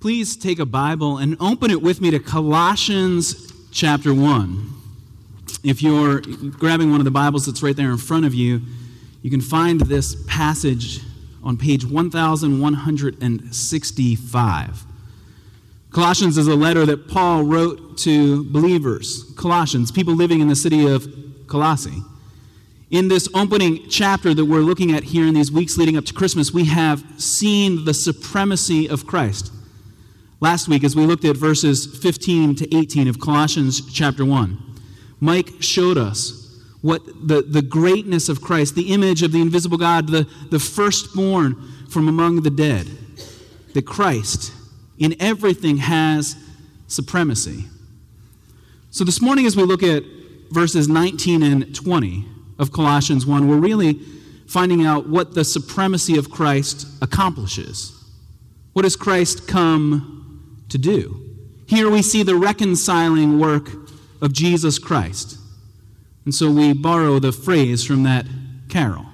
please take a Bible and open it with me to Colossians chapter 1. If you're grabbing one of the Bibles that's right there in front of you, you can find this passage on page 1165. Colossians is a letter that Paul wrote to believers, Colossians, people living in the city of Colossae. In this opening chapter that we're looking at here in these weeks leading up to Christmas, we have seen the supremacy of Christ. Last week, as we looked at verses 15 to 18 of Colossians chapter 1, Mike showed us what the, the greatness of Christ, the image of the invisible God, the, the firstborn from among the dead, that Christ in everything has supremacy. So this morning, as we look at verses 19 and 20 of Colossians 1, we're really finding out what the supremacy of Christ accomplishes. What does Christ come to do? Here we see the reconciling work of Jesus Christ. And so we borrow the phrase from that carol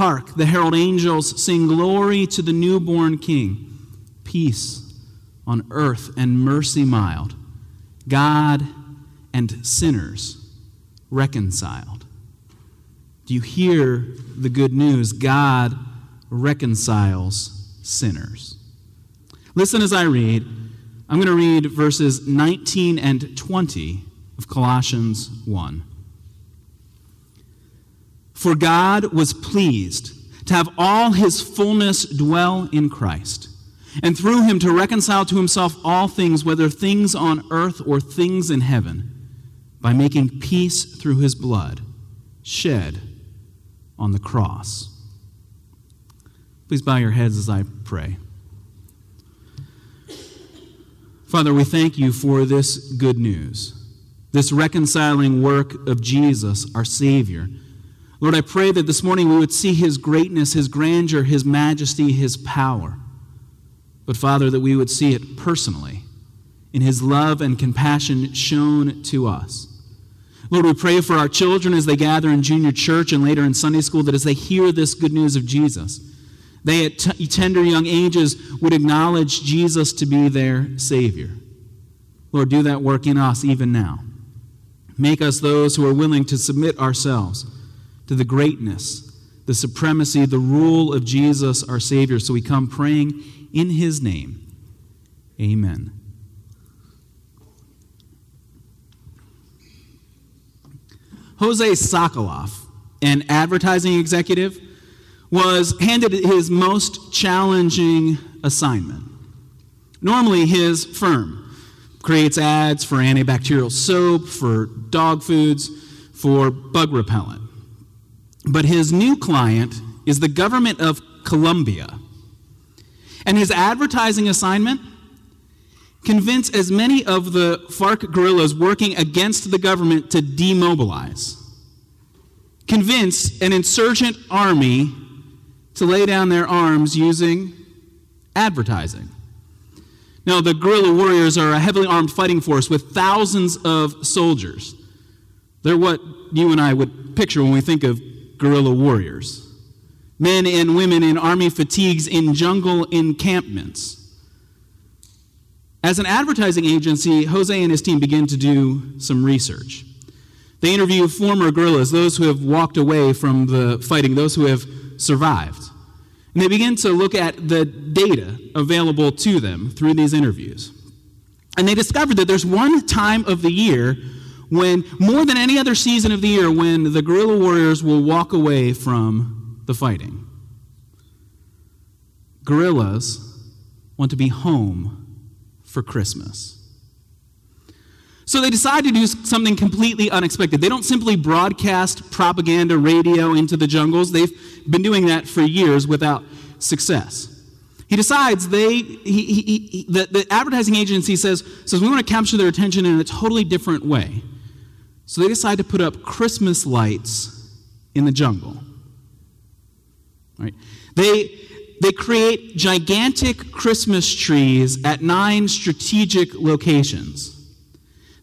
Hark, the herald angels sing glory to the newborn King, peace on earth and mercy mild, God and sinners reconciled. Do you hear the good news? God reconciles sinners. Listen as I read. I'm going to read verses 19 and 20 of Colossians 1. For God was pleased to have all his fullness dwell in Christ, and through him to reconcile to himself all things, whether things on earth or things in heaven, by making peace through his blood shed on the cross. Please bow your heads as I pray. Father, we thank you for this good news, this reconciling work of Jesus, our Savior Lord, I pray that this morning we would see his greatness, his grandeur, his majesty, his power. But, Father, that we would see it personally in his love and compassion shown to us. Lord, we pray for our children as they gather in junior church and later in Sunday school that as they hear this good news of Jesus, they at t- tender young ages would acknowledge Jesus to be their Savior. Lord, do that work in us even now. Make us those who are willing to submit ourselves to the greatness, the supremacy, the rule of Jesus, our Savior. So we come praying in His name. Amen. Jose Sokoloff, an advertising executive, was handed his most challenging assignment. Normally, his firm creates ads for antibacterial soap, for dog foods, for bug repellent. But his new client is the government of Colombia. And his advertising assignment convince as many of the FARC guerrillas working against the government to demobilize. Convince an insurgent army to lay down their arms using advertising. Now, the guerrilla warriors are a heavily armed fighting force with thousands of soldiers. They're what you and I would picture when we think of guerrilla warriors, men and women in army fatigues in jungle encampments. As an advertising agency, Jose and his team begin to do some research. They interview former guerrillas, those who have walked away from the fighting, those who have survived. And they begin to look at the data available to them through these interviews. And they discovered that there's one time of the year when, more than any other season of the year, when the guerrilla warriors will walk away from the fighting. Guerrillas want to be home for Christmas. So they decide to do something completely unexpected. They don't simply broadcast propaganda radio into the jungles. They've been doing that for years without success. He decides they, he, he, he, the, the advertising agency says, says, we want to capture their attention in a totally different way. So they decide to put up Christmas lights in the jungle. Right? They, they create gigantic Christmas trees at nine strategic locations.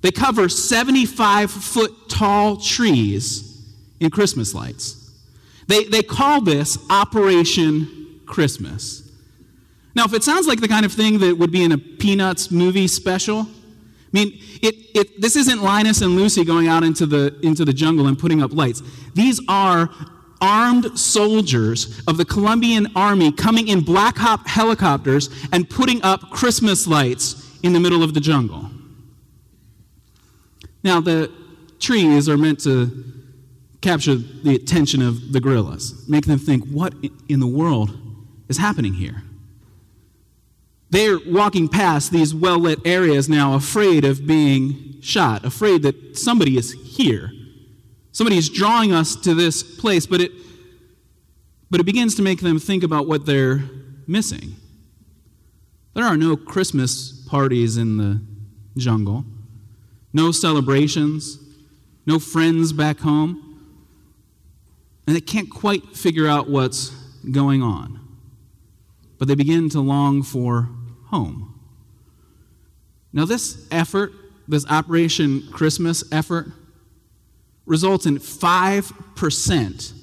They cover 75 foot tall trees in Christmas lights. They, they call this Operation Christmas. Now, if it sounds like the kind of thing that would be in a Peanuts movie special, I mean, it, it, this isn't Linus and Lucy going out into the, into the jungle and putting up lights. These are armed soldiers of the Colombian army coming in Black Hawk helicopters and putting up Christmas lights in the middle of the jungle. Now, the trees are meant to capture the attention of the guerrillas, make them think, what in the world is happening here? They're walking past these well lit areas now, afraid of being shot, afraid that somebody is here. Somebody is drawing us to this place, but it, but it begins to make them think about what they're missing. There are no Christmas parties in the jungle, no celebrations, no friends back home, and they can't quite figure out what's going on. But they begin to long for home. Now, this effort, this Operation Christmas effort, results in 5%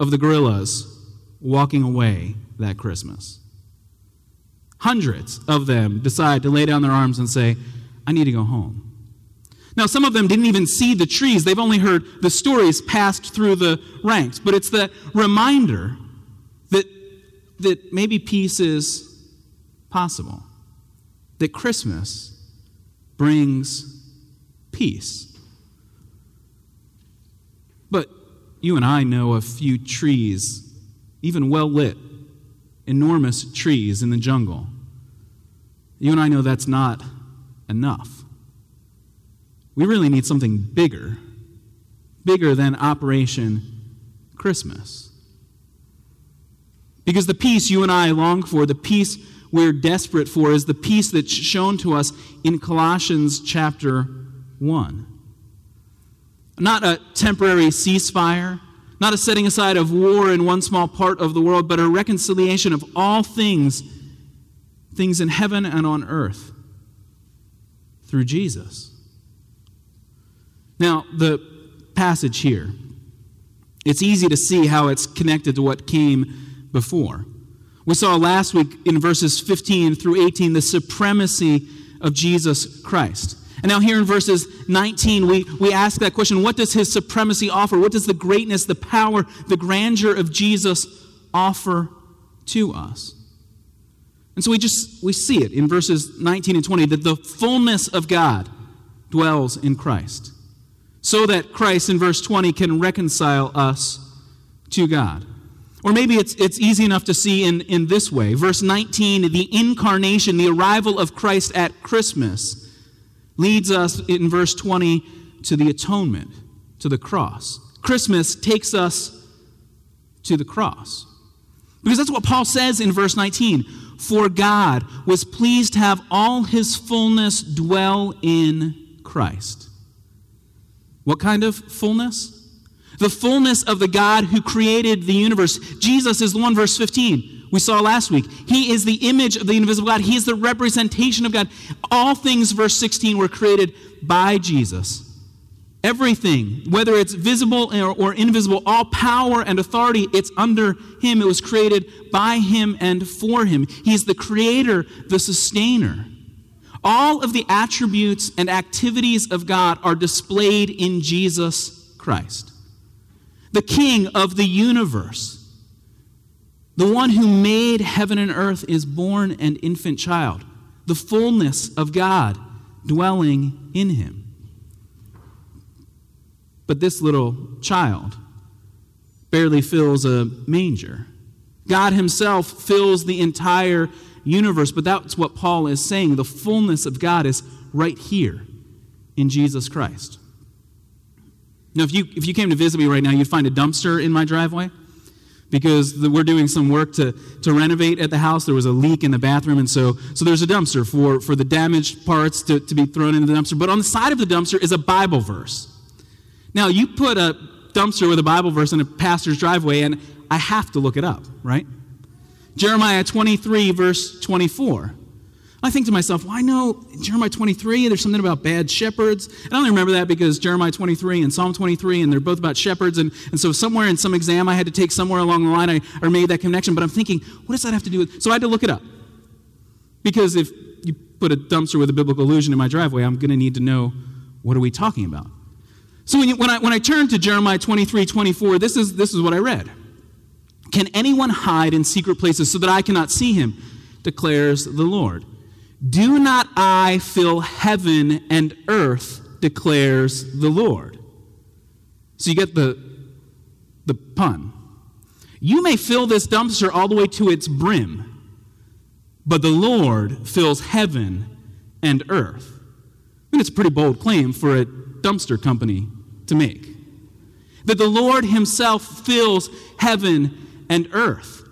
of the guerrillas walking away that Christmas. Hundreds of them decide to lay down their arms and say, I need to go home. Now, some of them didn't even see the trees, they've only heard the stories passed through the ranks. But it's the reminder that, that maybe peace is possible, that Christmas brings peace. But you and I know a few trees, even well lit, enormous trees in the jungle. You and I know that's not enough. We really need something bigger, bigger than Operation Christmas. Because the peace you and I long for, the peace we're desperate for is the peace that's shown to us in Colossians chapter 1. Not a temporary ceasefire, not a setting aside of war in one small part of the world, but a reconciliation of all things, things in heaven and on earth, through Jesus. Now, the passage here, it's easy to see how it's connected to what came before. We saw last week in verses 15 through 18 the supremacy of Jesus Christ. And now, here in verses 19, we, we ask that question what does his supremacy offer? What does the greatness, the power, the grandeur of Jesus offer to us? And so we just we see it in verses 19 and 20 that the fullness of God dwells in Christ. So that Christ in verse 20 can reconcile us to God. Or maybe it's, it's easy enough to see in, in this way. Verse 19, the incarnation, the arrival of Christ at Christmas, leads us in verse 20 to the atonement, to the cross. Christmas takes us to the cross. Because that's what Paul says in verse 19. For God was pleased to have all his fullness dwell in Christ. What kind of fullness? the fullness of the God who created the universe. Jesus is the one, verse 15, we saw last week. He is the image of the invisible God, He is the representation of God. All things, verse 16, were created by Jesus. Everything, whether it's visible or, or, invisible, all power and authority, it's under Him. It was created by Him and for Him. He's the creator, the sustainer. All of the attributes and activities of God are displayed in Jesus Christ the king of the universe. The one who made heaven and earth is born an infant child, the fullness of God dwelling in him. But this little child barely fills a manger. God himself fills the entire universe, but that's what Paul is saying. The fullness of God is right here in Jesus Christ. Now, if you, if you came to visit me right now, you'd find a dumpster in my driveway because the, we're doing some work to, to renovate at the house. There was a leak in the bathroom, and so, so there's a dumpster for, for the damaged parts to, to be thrown into the dumpster. But on the side of the dumpster is a Bible verse. Now, you put a dumpster with a Bible verse in a pastor's driveway, and I have to look it up, right? Jeremiah 23, verse 24. I think to myself, well, I know Jeremiah 23, there's something about bad shepherds. And I only remember that because Jeremiah 23 and Psalm 23, and they're both about shepherds. And, and so somewhere in some exam I had to take somewhere along the line, I, made that connection. But I'm thinking, what does that have to do with? So I had to look it up. Because if you put a dumpster with a biblical allusion in my driveway, I'm going to need to know what are we talking about. So when, you, when, I, when I turned to Jeremiah 23 24, this is, this is what I read. Can anyone hide in secret places so that I cannot see him? declares the Lord. Do not I fill heaven and earth, declares the Lord. So you get the, the pun. You may fill this dumpster all the way to its brim, but the Lord fills heaven and earth. I mean, it's a pretty bold claim for a dumpster company to make. That the Lord Himself fills heaven and earth.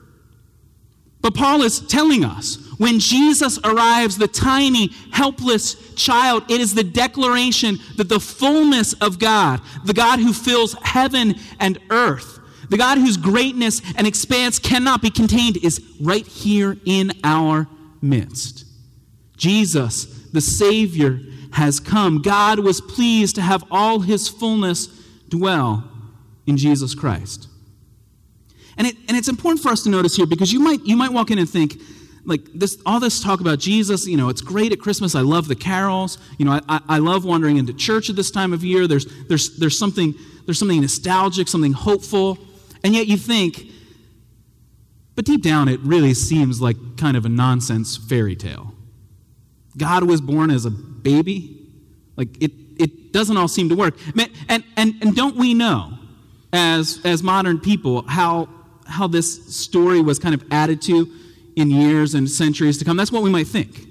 But Paul is telling us when Jesus arrives, the tiny, helpless child, it is the declaration that the fullness of God, the God who fills heaven and earth, the God whose greatness and expanse cannot be contained, is right here in our midst. Jesus, the Savior, has come. God was pleased to have all his fullness dwell in Jesus Christ. And, it, and it's important for us to notice here because you might, you might walk in and think, like this all this talk about jesus you know it's great at christmas. I love the carols. You know i, I love wandering into church at this time of year. There's, there's, there's, something, there's something nostalgic something hopeful. And yet you think but deep down it really seems like kind of a nonsense fairy tale. God was born as a baby. Like it, it doesn't all seem to work. And, and, and don't we know as, as modern people how, how this story was kind of added to in years and centuries to come. That's what we might think.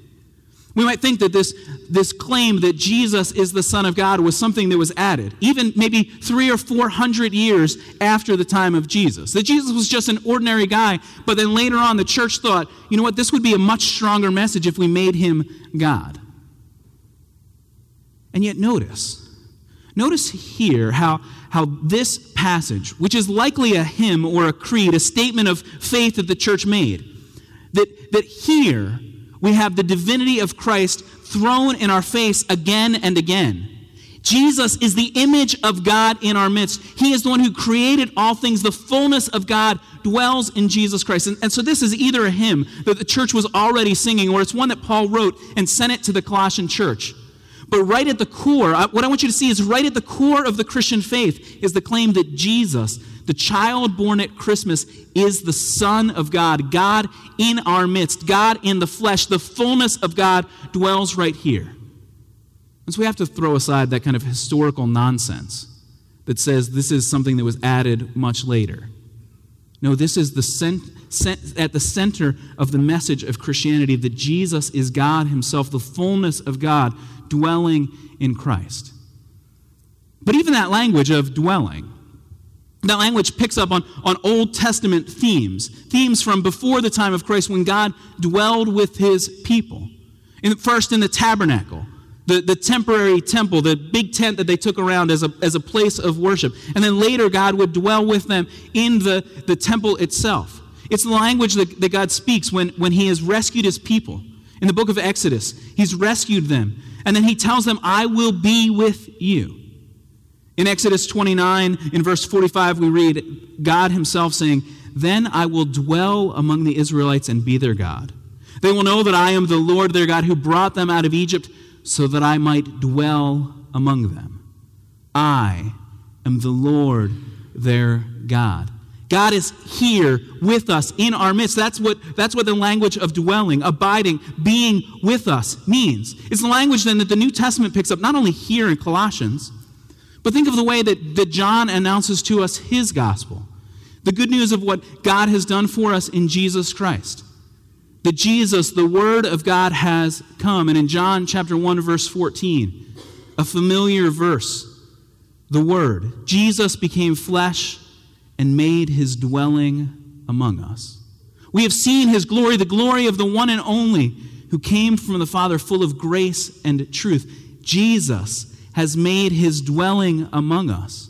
We might think that this, this claim that Jesus is the Son of God was something that was added, even maybe three or four hundred years after the time of Jesus. That Jesus was just an ordinary guy, but then later on the church thought, you know what, this would be a much stronger message if we made him God. And yet, notice, notice here how, how this passage, which is likely a hymn or a creed, a statement of faith that the church made, that, that here we have the divinity of Christ thrown in our face again and again. Jesus is the image of God in our midst. He is the one who created all things. The fullness of God dwells in Jesus Christ. And, and, so this is either a hymn that the church was already singing, or it's one that Paul wrote and sent it to the Colossian church. But right at the core, what I want you to see is right at the core of the Christian faith is the claim that Jesus, the child born at Christmas, is the Son of God, God in our midst, God in the flesh. The fullness of God dwells right here. And so we have to throw aside that kind of historical nonsense that says this is something that was added much later. No, this is the cent- cent- at the center of the message of Christianity that Jesus is God Himself, the fullness of God dwelling in Christ. But even that language of dwelling, that language picks up on, on Old Testament themes, themes from before the time of Christ when God dwelled with his people. In, first in the tabernacle, the, the temporary temple, the big tent that they took around as a, as a place of worship. And then later, God would dwell with them in the, the temple itself. It's the language that, that God speaks when, when he has rescued his people. In the book of Exodus, he's rescued them. And then he tells them, I will be with you. In Exodus 29, in verse 45, we read God himself saying, Then I will dwell among the Israelites and be their God. They will know that I am the Lord their God who brought them out of Egypt so that I might dwell among them. I am the Lord their God. God is here with us in our midst. That's what, that's what the language of dwelling, abiding, being with us means. It's the language then that the New Testament picks up, not only here in Colossians, but think of the way that, that John announces to us his gospel. The good news of what God has done for us in Jesus Christ. That Jesus, the Word of God, has come. And in John chapter 1, verse 14, a familiar verse, the Word, Jesus became flesh and made his dwelling among us. We have seen his glory, the glory of the one and only who came from the Father, full of grace and truth. Jesus has made his dwelling among us.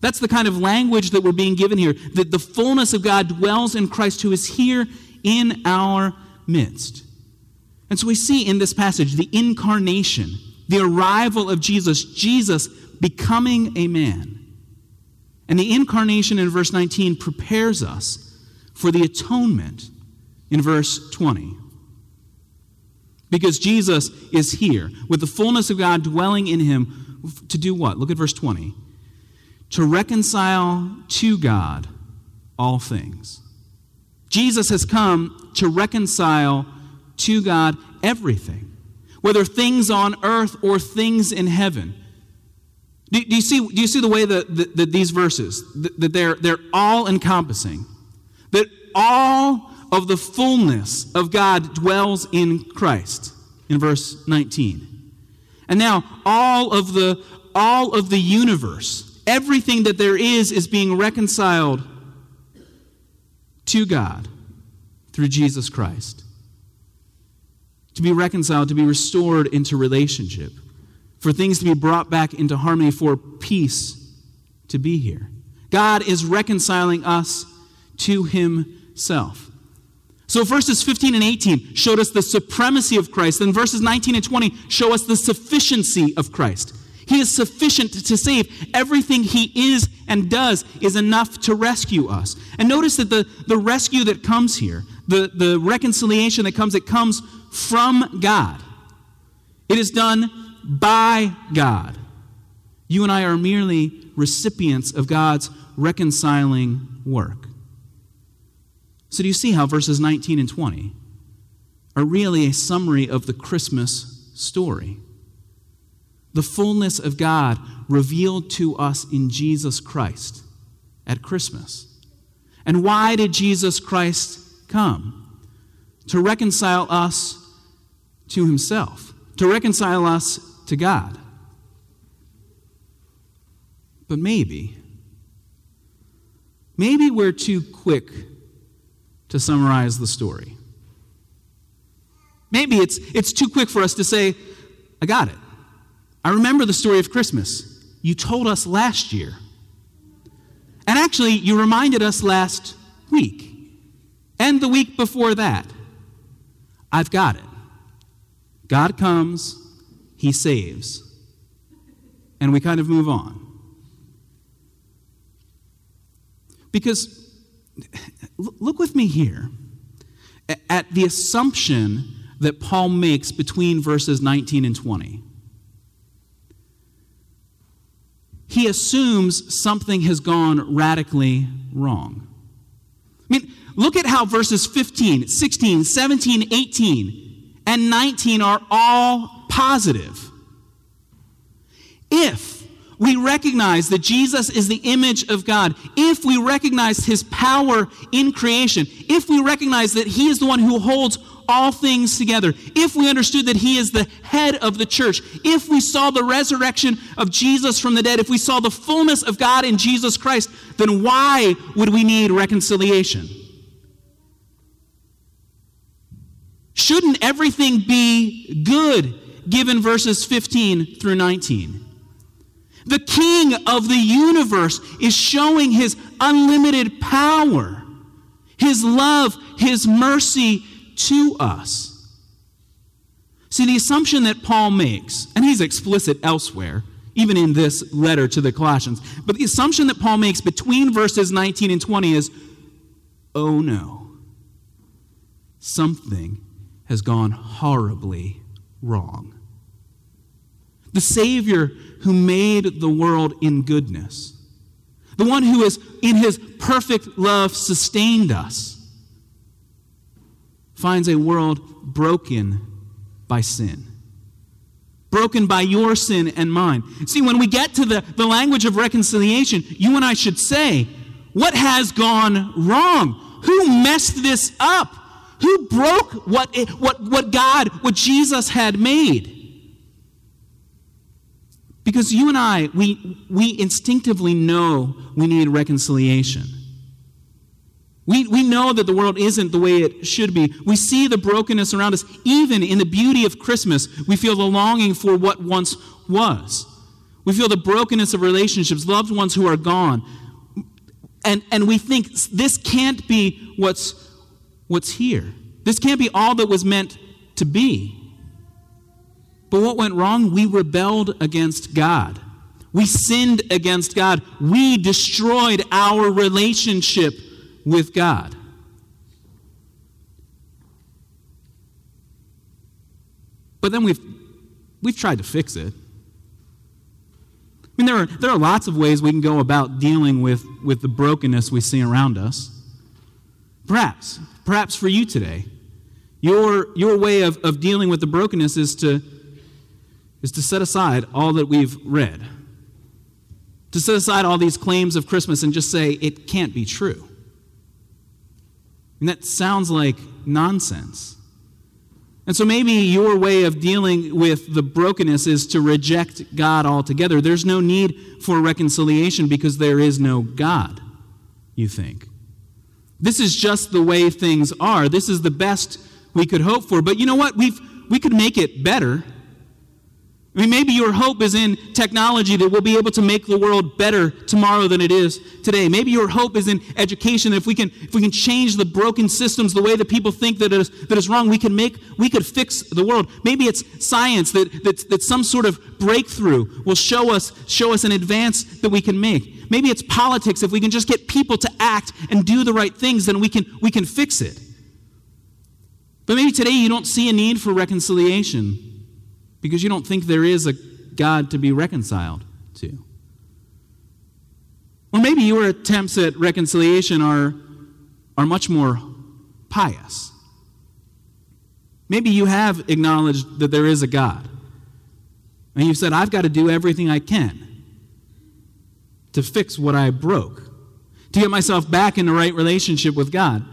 That's the kind of language that we're being given here that the fullness of God dwells in Christ who is here in our midst. And so we see in this passage the incarnation, the arrival of Jesus, Jesus becoming a man. And the incarnation in verse 19 prepares us for the atonement in verse 20. Because Jesus is here with the fullness of God dwelling in him to do what? Look at verse 20. To reconcile to God all things. Jesus has come to reconcile to God everything, whether things on earth or things in heaven. Do, do you, see, do you see the way that, that, that these verses, that, that they're, they're all encompassing? That all of the fullness of God dwells in Christ in verse 19. And now all of the all of the universe, everything that there is is being reconciled to God through Jesus Christ. To be reconciled, to be restored into relationship, for things to be brought back into harmony, for peace to be here. God is reconciling us to Himself. So verses 15 and 18 showed us the supremacy of Christ, and verses 19 and 20 show us the sufficiency of Christ. He is sufficient to save. Everything he is and does is enough to rescue us. And notice that the, the rescue that comes here, the, the reconciliation that comes, it comes from God. It is done by God. You and I are merely recipients of God's reconciling work. So, do you see how verses 19 and 20 are really a summary of the Christmas story? The fullness of God revealed to us in Jesus Christ at Christmas. And why did Jesus Christ come? To reconcile us to himself, to reconcile us to God. But maybe, maybe we're too quick to summarize the story. Maybe it's, it's too quick for us to say, I got it. I remember the story of Christmas. You told us last year. And actually, you reminded us last week and the week before that. I've got it. God comes, He saves, and we kind of move on. Because look with me here at the assumption that Paul makes between verses 19 and 20. He assumes something has gone radically wrong. I mean, look at how verses 15, 16, 17, 18, and 19 are all positive. If we recognize that Jesus is the image of God, if we recognize his power in creation, if we recognize that he is the one who holds all things together, if we understood that He is the head of the church, if we saw the resurrection of Jesus from the dead, if we saw the fullness of God in Jesus Christ, then why would we need reconciliation? Shouldn't everything be good given verses 15 through 19? The King of the universe is showing his unlimited power, his love, his mercy, to us. See, the assumption that Paul makes, and he's explicit elsewhere, even in this letter to the Colossians, but the assumption that Paul makes between verses 19 and 20 is oh no, something has gone horribly wrong. The Savior who made the world in goodness, the one who has, in his perfect love, sustained us finds a world broken by sin. Broken by your sin and mine. See, when we get to the, the language of reconciliation, you and I should say, What has gone wrong? Who messed this up? Who broke what, what, what God, what Jesus had made? Because you and I, we, we instinctively know we need reconciliation. We, we know that the world isn't the way it should be. We see the brokenness around us. Even in the beauty of Christmas, we feel the longing for what once was. We feel the brokenness of relationships, loved ones who are gone. And, and we think this can't be what's, what's here. This can't be all that was meant to be. But what went wrong? We rebelled against God. We sinned against God. We destroyed our relationship with God. But then we've, we've tried to fix it. I mean, there are, there are lots of ways we can go about dealing with, with the brokenness we see around us. Perhaps, perhaps for you today, your, your way of, of dealing with the brokenness is to, is to set aside all that we've read, to set aside all these claims of Christmas and just say, it can't be true. And that sounds like nonsense. And so maybe your way of dealing with the brokenness is to reject God altogether. There's no need for reconciliation because there is no God, you think. This is just the way things are. This is the best we could hope for. But you know what? We've, we could make it better. I mean, maybe your hope is in technology that we'll be able to make the world better tomorrow than it is today. Maybe your hope is in education. If we can, if we can change the broken systems, the way that people think that is, that is wrong, we can make, we could fix the world. Maybe it's science that, that, that some sort of breakthrough will show us, show us an advance that we can make. Maybe it's politics. If we can just get people to act and do the right things, then we can, we can fix it. But maybe today you don't see a need for reconciliation because you don't think there is a God to be reconciled to. Or maybe your attempts at reconciliation are, are much more pious. Maybe you have acknowledged that there is a God. And you've said, I've got to do everything I can to fix what I broke, to get myself back in the right relationship with God.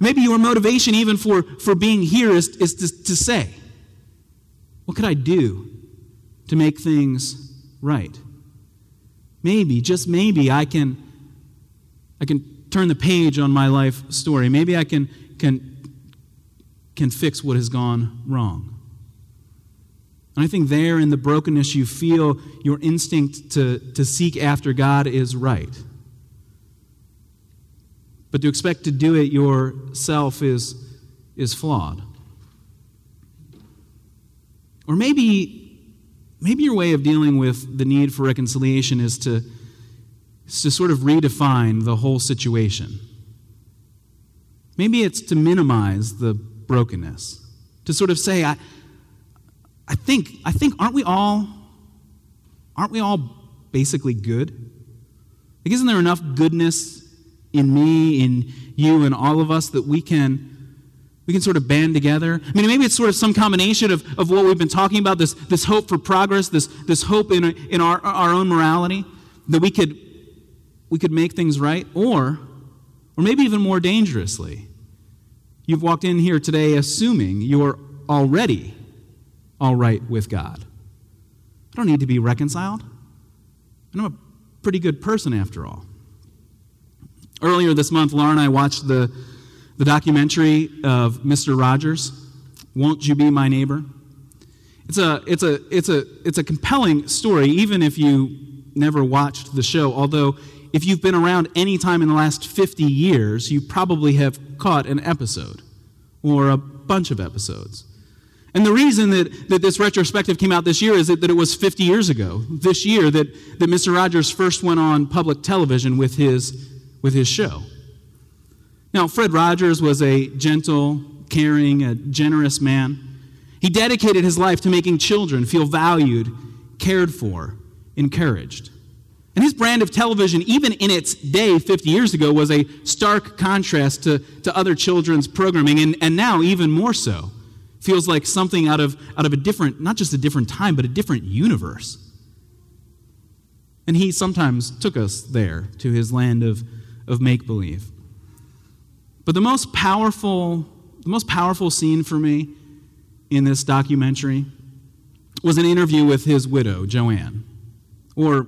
Maybe your motivation, even for, for being here, is, is to, to say, what could I do to make things right? Maybe, just maybe, I can, I can turn the page on my life story. Maybe I can, can, can fix what has gone wrong. And I think there in the brokenness you feel, your instinct to, to seek after God is right. But to expect to do it yourself is, is flawed. Or maybe, maybe your way of dealing with the need for reconciliation is to, is to sort of redefine the whole situation. Maybe it's to minimize the brokenness, to sort of say, I, I think, I think, aren't we all, aren't we all basically good? Like, isn't there enough goodness in me, in you, and all of us that we can we can sort of band together. I mean, maybe it's sort of some combination of, of what we've been talking about this, this hope for progress, this, this hope in, in our, our own morality, that we could, we could make things right. Or, or maybe even more dangerously, you've walked in here today assuming you're already all right with God. I don't need to be reconciled. I'm a pretty good person after all. Earlier this month, Laura and I watched the the documentary of Mr. Rogers, Won't You Be My Neighbor? It's a, it's, a, it's, a, it's a compelling story, even if you never watched the show. Although, if you've been around any time in the last 50 years, you probably have caught an episode or a bunch of episodes. And the reason that, that this retrospective came out this year is that, that it was 50 years ago, this year, that, that Mr. Rogers first went on public television with his, with his show. Now, Fred Rogers was a gentle, caring, a generous man. He dedicated his life to making children feel valued, cared for, encouraged. And his brand of television, even in its day 50 years ago, was a stark contrast to, to other children's programming, and, and now even more so. Feels like something out of, out of a different, not just a different time, but a different universe. And he sometimes took us there to his land of, of make believe. But the most powerful, the most powerful scene for me in this documentary was an interview with his widow, Joanne. Or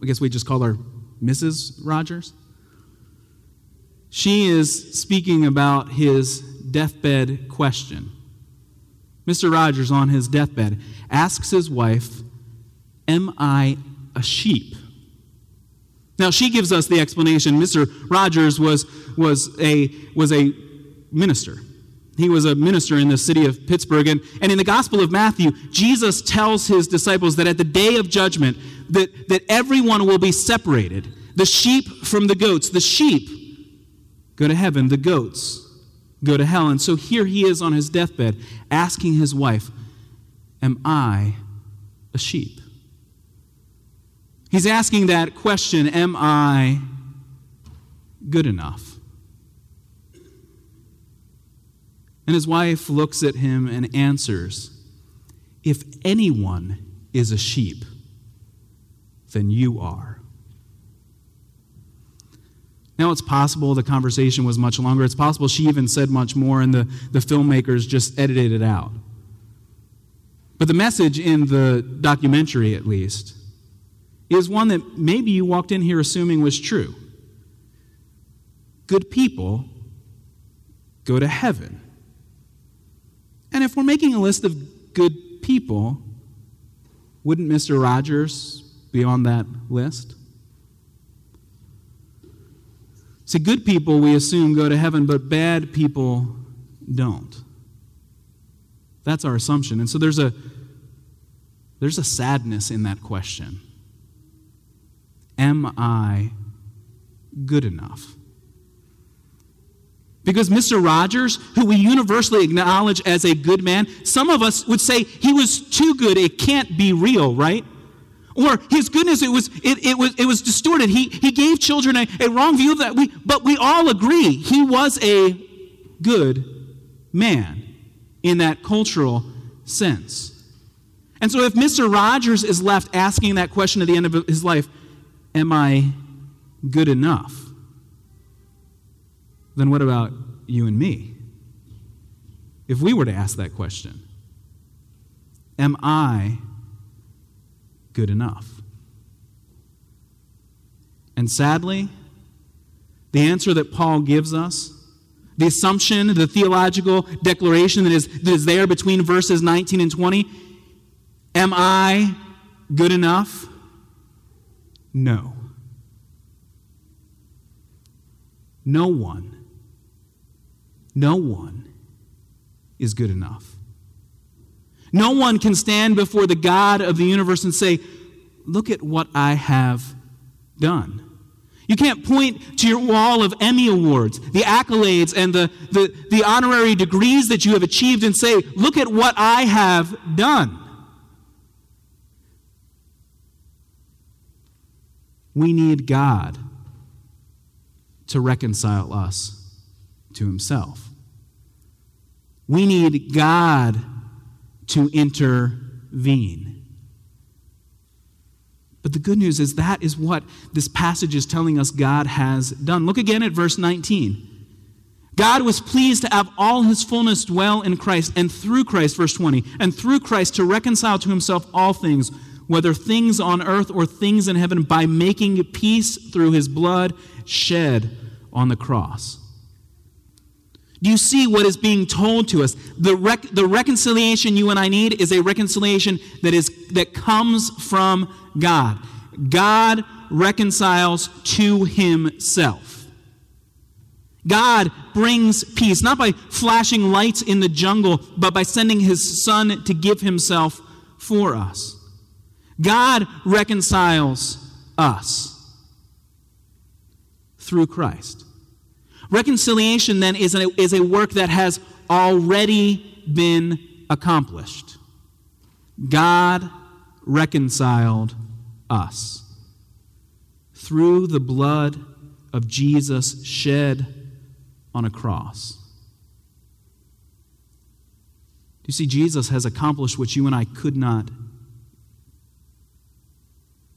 I guess we just call her Mrs. Rogers. She is speaking about his deathbed question. Mr. Rogers, on his deathbed, asks his wife, Am I a sheep? Now, she gives us the explanation. Mr. Rogers was, was, a, was a minister. He was a minister in the city of Pittsburgh. And, and in the Gospel of Matthew, Jesus tells his disciples that at the day of judgment, that, that everyone will be separated. The sheep from the goats. The sheep go to heaven, the goats go to hell. And so here he is on his deathbed asking his wife, Am I a sheep? He's asking that question Am I good enough? And his wife looks at him and answers If anyone is a sheep, then you are. Now, it's possible the conversation was much longer. It's possible she even said much more, and the, the filmmakers just edited it out. But the message in the documentary, at least, is one that maybe you walked in here assuming was true. Good people go to heaven. And if we're making a list of good people, wouldn't Mr. Rogers be on that list? See, good people, we assume, go to heaven, but bad people don't. That's our assumption. And so there's a, there's a sadness in that question. Am I good enough? Because Mr. Rogers, who we universally acknowledge as a good man, some of us would say he was too good, it can't be real, right? Or his goodness, it was, it, it was, it was distorted. He, he gave children a, a wrong view of that. We, but we all agree he was a good man in that cultural sense. And so if Mr. Rogers is left asking that question at the end of his life, Am I good enough? Then what about you and me? If we were to ask that question, Am I good enough? And sadly, the answer that Paul gives us, the assumption, the theological declaration that is, that is there between verses 19 and 20, am I good enough? No. No one, no one is good enough. No one can stand before the God of the universe and say, Look at what I have done. You can't point to your wall of Emmy Awards, the accolades, and the, the, the honorary degrees that you have achieved and say, Look at what I have done. We need God to reconcile us to Himself. We need God to intervene. But the good news is that is what this passage is telling us God has done. Look again at verse 19. God was pleased to have all his fullness dwell in Christ, and through Christ, verse 20, and through Christ to reconcile to himself all things, whether things on earth or things in heaven, by making peace through his blood shed on the cross. Do you see what is being told to us? The, rec- the reconciliation you and I need is a reconciliation that, is, that comes from God. God reconciles to himself. God brings peace, not by flashing lights in the jungle, but by sending his son to give himself for us. God reconciles us through Christ. Reconciliation, then, is a, is a work that has already been accomplished. God reconciled us through the blood of Jesus shed on a cross. You see, Jesus has accomplished what you and I could not.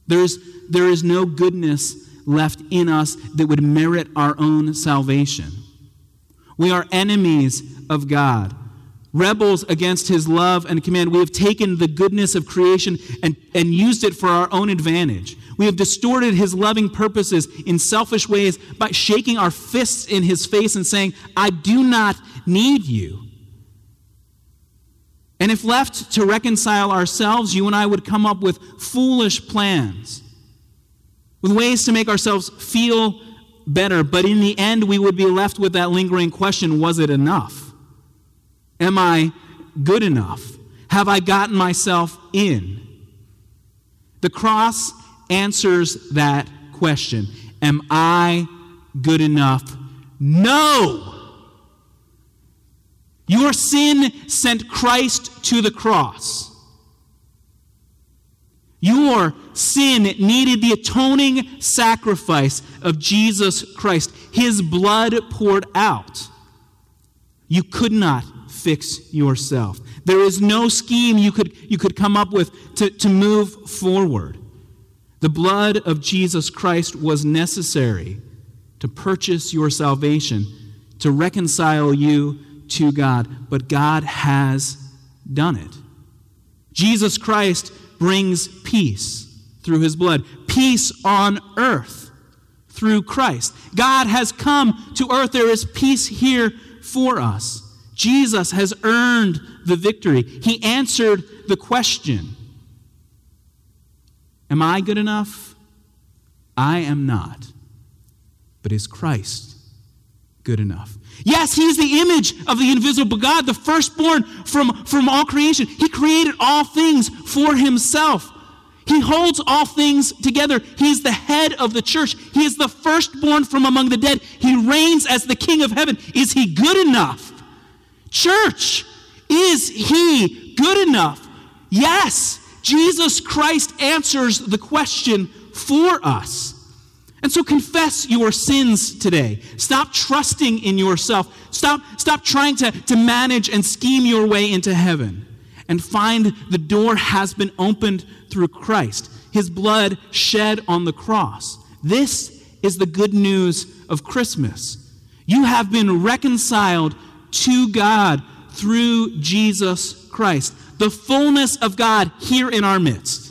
There is, there is no goodness left in us that would merit our own salvation. We are enemies of God, rebels against his love and command. We have taken the goodness of creation and, and used it for our own advantage. We have distorted his loving purposes in selfish ways by shaking our fists in his face and saying, I do not need you. And if left to reconcile ourselves, you and I would come up with foolish plans with ways to make ourselves feel better. But in the end, we would be left with that lingering question was it enough? Am I good enough? Have I gotten myself in? The cross answers that question Am I good enough? No! Your sin sent Christ to the cross. Your sin needed the atoning sacrifice of Jesus Christ, his blood poured out. You could not fix yourself. There is no scheme you could, you could come up with to, to move forward. The blood of Jesus Christ was necessary to purchase your salvation, to reconcile you to God, but God has done it. Jesus Christ brings peace through his blood, peace on earth through Christ. God has come to earth. There is peace here for us. Jesus has earned the victory. He answered the question Am I good enough? I am not. But is Christ good enough? Yes, he is the image of the invisible God, the firstborn from, from all creation. He created all things for himself. He holds all things together. He is the head of the church. He is the firstborn from among the dead. He reigns as the king of heaven. Is he good enough? Church, is he good enough? Yes, Jesus Christ answers the question for us. And so confess your sins today. Stop trusting in yourself. Stop, stop trying to, to manage and scheme your way into heaven. And find the door has been opened through Christ, his blood shed on the cross. This is the good news of Christmas. You have been reconciled to God through Jesus Christ, the fullness of God here in our midst.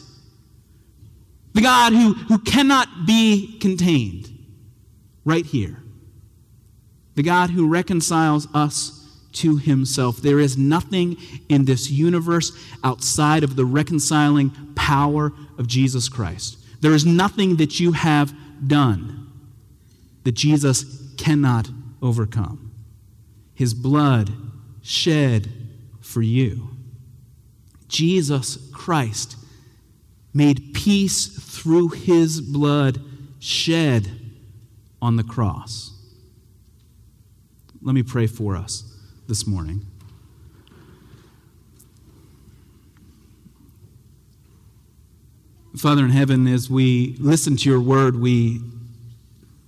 The God who, who cannot be contained, right here. The God who reconciles us to himself. There is nothing in this universe outside of the reconciling power of Jesus Christ. There is nothing that you have done that Jesus cannot overcome. His blood shed for you. Jesus Christ made peace through his blood shed on the cross. Let me pray for us this morning. Father in heaven, as we listen to your word, we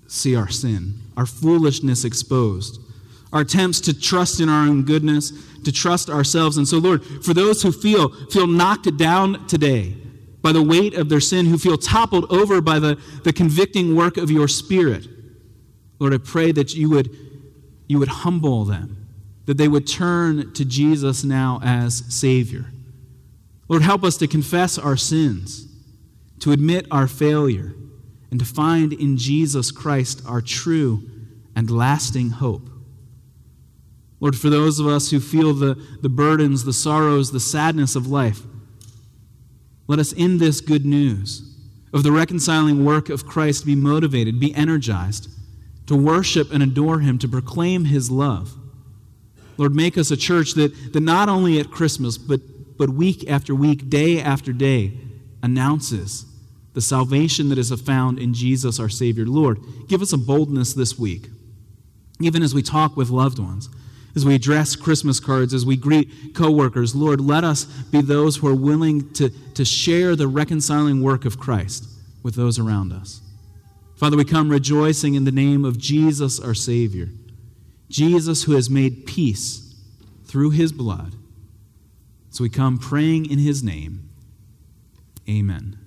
see our sin, our foolishness exposed, our attempts to trust in our own goodness, to trust ourselves. And so, Lord, for those who feel, feel knocked down today, by the weight of their sin, who feel toppled over by the, the convicting work of your Spirit. Lord, I pray that you would, you would humble them, that they would turn to Jesus now as Savior. Lord, help us to confess our sins, to admit our failure, and to find in Jesus Christ our true and lasting hope. Lord, for those of us who feel the, the burdens, the sorrows, the sadness of life, let us, in this good news of the reconciling work of Christ, be motivated, be energized to worship and adore Him, to proclaim His love. Lord, make us a church that, that not only at Christmas, but, but week after week, day after day, announces the salvation that is found in Jesus our Savior. Lord, give us a boldness this week, even as we talk with loved ones as we address Christmas cards, as we greet coworkers, Lord, let us be those who are willing to, to share the reconciling work of Christ with those around us. Father, we come rejoicing in the name of Jesus, our Savior, Jesus who has made peace through his blood. So we come praying in his name. Amen.